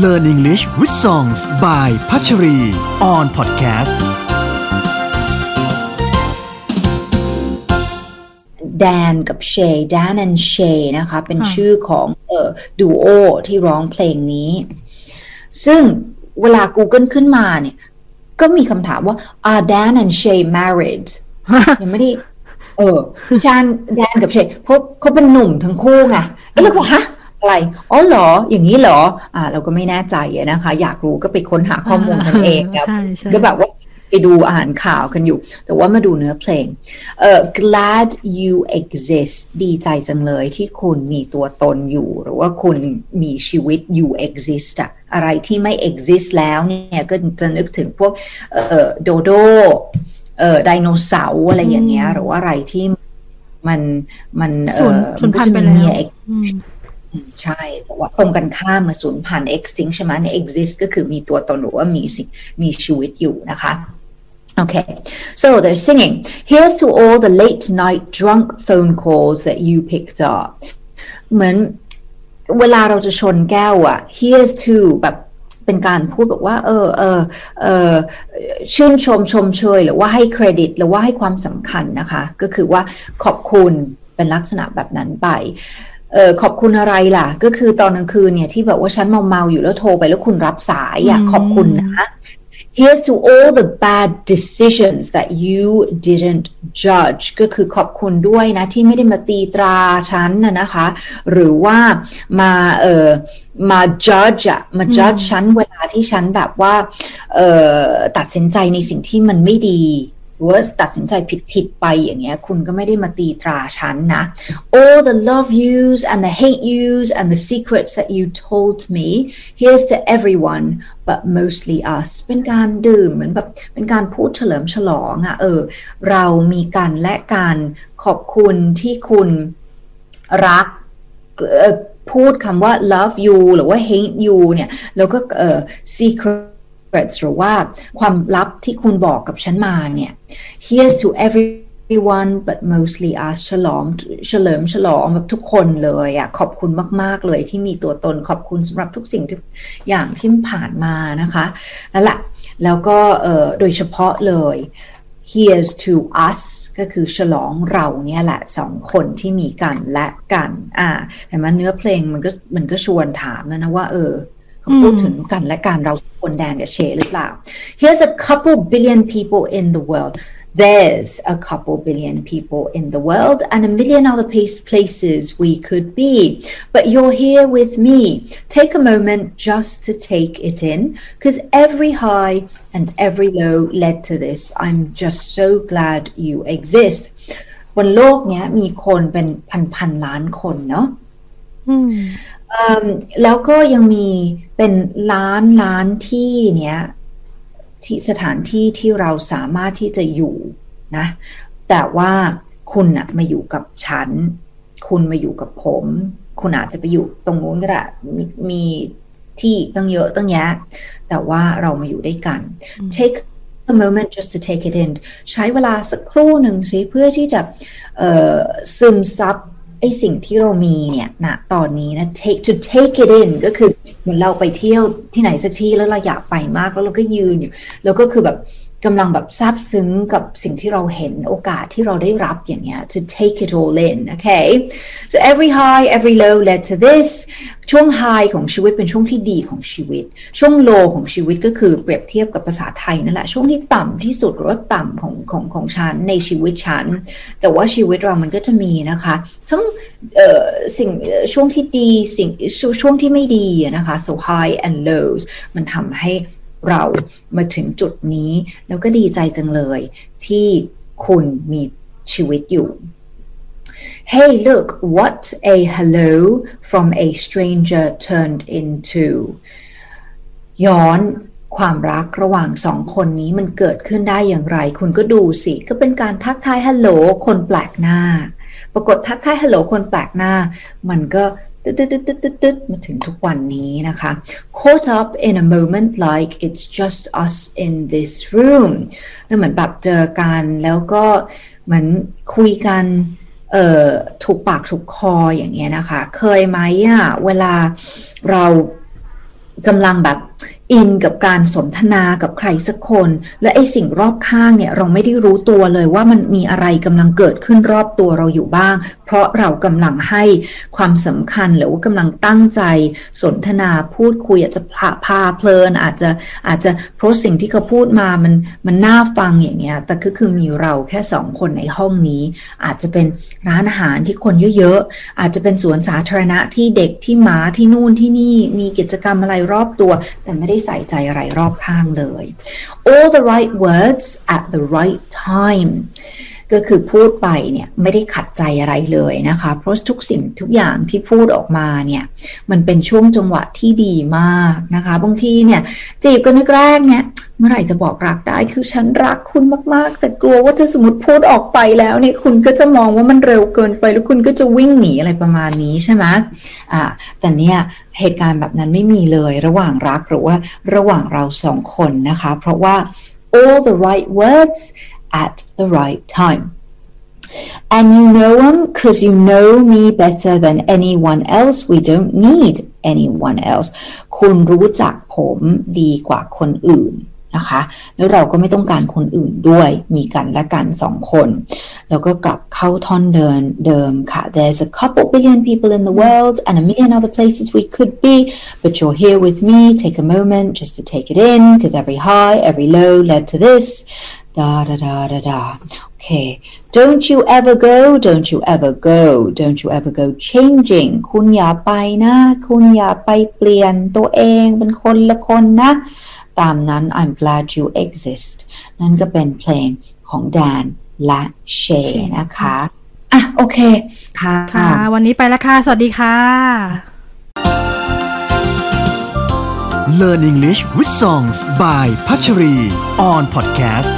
Learn English with Songs by พัชรี on podcast แดนกับเชย์แดน and เชย์นะคะ เป็นชื่อของเอ่อดูโอที่ร้องเพลงนี้ ซึ่งเวลา Google ขึ้นมาเนี่ย ก็มีคำถามว่า are Dan and Shay married ยังไม่ได้เออชานแดนกับเชย์เพราะเขาเป็นหนุ่มทั้งคู่ไงเอ้แล้วก็ฮะ อะไรอ๋อเหรออย่างนี้เหรอ อ่า เราก็ไม่แน่ใจนะคะ อยากรู้ก็ไปค้นหาข้อมูลกันเองครับใช่ใช่ก็แบบว่าไปดูอ่านข่าวกันอยู่ แต่ว่ามาดูเนื้อเพลงเอ่อ glad you exist ดีใจจังเลยที่คุณมีตัวตนอยู่ หรือว่าคุณมีชีวิต you exist อะอะไรที่ไม่ exist แล้วเนี่ยก็จะนึกถึงพวกเอ่อโดโดเอ่อไดโนเสาร์อะไรอย่างเงี้ย หรือว่าอะไรที่มันมันสูเอ่ญอสูญพันมัธุ์ไปก็จะแล้มีว near อืม ใช่แต่ว่าตรงกันข้ามมาสูญพันธุ์ extinct ใช่ไหมเนี่ย exist ก็คือมีตัวตนหรือว่ามีสิ่งมีชีวิตอยู่นะคะ Okay, so they're singing. Here's to all the late night drunk phone calls that you picked up. เหมือนเวลาเราจะชนแก้วอะ here's to แบบเป็นการพูดบอกว่า เออเออเออชื่นชมชมเชยหรือว่าให้เครดิต หรือว่าให้ความสำคัญนะคะ ก็คือว่าขอบคุณเป็นลักษณะแบบนั้นไป เออขอบคุณอะไรล่ะ ก็คือตอนกลางคืนเนี่ยที่แบบว่าฉันเมาเมาๆอยู่แล้วโทรไปแล้วคุณรับสายอะอืมขอบคุณนะ Here's to all the bad decisions that you didn't judge ก็คือขอบคุณด้วยนะ ที่ไม่ได้มาตีตราฉันนะนะคะ หรือว่ามาเออมา judge อะมา judge ฉันเวลาที่ฉันแบบว่าเออตัดสินใจในสิ่งที่มันไม่ดีหรือ ว่าตัดสินใจผิดๆไปอย่างเงี้ยคุณก็ไม่ได้มาตีตราฉันนะ all the love yous and the hate yous and the secrets that you told me here's to everyone but mostly us เป็นการดื่มเหมือนแบบเป็นการพูดเฉลิมฉลองอะเออเรามีกันและการขอบคุณที่คุณรักพูดคำว่า love you หรือว่า hate you เนี่ยแล้วก็เออ secret secrets หรือว่าความลับที่คุณบอกกับฉันมาเนี่ย here's to everyone but mostly us ฉลองเฉลิมฉลองแบบทุกคนเลยอะขอบคุณมาก ๆ เลยที่มีตัวตนขอบคุณสำหรับทุกสิ่งทุกอย่างที่ผ่านมานะคะนั่นแหละแล้วก็โดยเฉพาะเลย here's to us ก็คือฉลองเราเนี่ยแหละสองคนที่มีกันและกัน อ่าเห็นไหมเนื้อเพลงมันก็มันก็ชวนถามแล้วนะว่าเออ เขาพูดถึงกันและกันเราคนแดนกับเชหรือเปล่า Here's a couple billion people in the world There's a couple billion people in the world and a million other place- places we could be. But you're here with me. Take a moment just to take it in, because every high and every low led to this. I'm just so glad you exist. บนโลกเนี้ยมีคนเป็นพันพันๆล้านคนเนาะ อืม เอิ่ม แล้วก็ยังมีเป็นล้านล้านที่เนี้ยที่สถานที่ที่เราสามารถที่จะอยู่นะ แต่ว่าคุณอะมาอยู่กับฉัน คุณมาอยู่กับผม คุณอาจจะไปอยู่ตรงนู้นก็ได้มีมีที่ตั้งเยอะตั้งแยะ แต่ว่าเรามาอยู่ด้วยกัน take a moment just to take it in ใช้เวลาสักครู่หนึ่งสิเพื่อที่จะเอ่อซึมซับ ไอสิ่งที่เรามีเนี่ยณตอนนี้นะ take to take it in ก็คือเหมือนเราไปเที่ยวที่ไหนสักที่แล้วเราอยากไปมากแล้วเราก็ยืนอยู่แล้วก็คือแบบ กำลังแบบซาบซึ้งกับสิ่งที่เราเห็นโอกาสที่เราได้รับอย่างเงี้ย to take it all in okay so every high every low led to this ช่วง high ของชีวิตเป็นช่วงที่ดีของชีวิต ช่วง low ของชีวิตก็คือเปรียบเทียบกับภาษาไทยนั่นแหละ ช่วงที่ต่ำที่สุดหรือว่าต่ำของของของฉันในชีวิตฉัน แต่ว่าชีวิตเรามันก็จะมีนะคะ ทั้งเอ่อสิ่งช่วงที่ดีสิ่งช่วงช่วงที่ไม่ดีนะคะ so high and lows มันทำให้ เรามาถึงจุดนี้ แล้วก็ดีใจจังเลย ที่คุณมีชีวิตอยู่ Hey, look what a hello from a stranger turned into ย้อนความรักระหว่างสองคนนี้มันเกิดขึ้นได้อย่างไร คุณก็ดูสิ ก็เป็นการทักทายฮัลโหลคนแปลกหน้า ปรากฏทักทายฮัลโหลคนแปลกหน้า มันก็ ตึ๊ดตึ๊ดตึ๊ดตึ๊ดตึ๊ดตึ๊ดมาถึงทุกวันนี้นะคะ caught up in a moment like it's just us in this room นั่นเหมือนแบบเจอกันแล้วก็เหมือนคุยกันเอ่อถูกปากถูกคออย่างเงี้ยนะคะ เคยไหมอะเวลาเรากำลังแบบ อินกับการสนทนากับใครสักคน และไอสิ่งรอบข้างเนี่ยเราไม่ได้รู้ตัวเลยว่ามันมีอะไรกำลังเกิดขึ้นรอบตัวเราอยู่บ้าง เพราะเรากำลังให้ความสำคัญหรือว่ากำลังตั้งใจ สนทนาพูดคุยอาจจะพาเพลิน อาจจะอาจจะเพราะสิ่งที่เขาพูดมามันมันน่าฟังอย่างเงี้ยแต่ก็คือมีเราแค่สองคนในห้องนี้ อาจจะเป็นร้านอาหารที่คนเยอะๆอาจจะเป็นสวนสาธารณะที่เด็กที่หมาที่นู่นที่นี่มีกิจกรรมอะไรรอบตัวแต่ไม่ได้ใส่ใจอะไรรอบข้างเลย all the right words at the right time ก็คือพูดไปเนี่ยไม่ได้ขัดใจอะไรเลยนะคะ เพราะทุกสิ่งทุกอย่างที่พูดออกมาเนี่ยมันเป็นช่วงจังหวะที่ดีมากนะคะ บางทีเนี่ยจีบกันแรกเนี่ย มื่อไหร่จะบอกรักได้คือฉันรักคุณมากๆ แต่กลัวว่าจะสมมติพูดออกไปแล้วเนี่ยคุณก็จะมองว่ามันเร็วเกินไป แล้วคุณก็จะวิ่งหนีอะไรประมาณนี้ใช่ไหมอ่าแต่เนี่ยเหตุการณ์แบบนั้นไม่มีเลยระหว่างรักหรือว่าระหว่างเราสองคนนะคะ เพราะว่า all the right words at the right time and you know them because you know me better than anyone else we don't need anyone else คุณรู้จักผมดีกว่าคนอื่น นะคะ แล้วเราก็ไม่ต้องการคนอื่นด้วย มีกันและกันสองคน แล้วก็กลับเข้าท่อนเดินเดิมค่ะ there's a couple billion people in the world and a million other places we could be but you're here with me take a moment just to take it in because every high every low led to this da da da da da okay don't you ever go don't you ever go don't you ever go changing คุณอย่าไปนะ คุณอย่าไปเปลี่ยนตัวเองเป็นคนละคนนะ ตามนั้น I'm glad you exist นั่นก็เป็นเพลงของแดนและเชนะคะอะโอเคค่ะค่ะ วันนี้ไปแล้วค่ะ สวัสดีค่ะ Learn English with Songs by พัชรี on podcast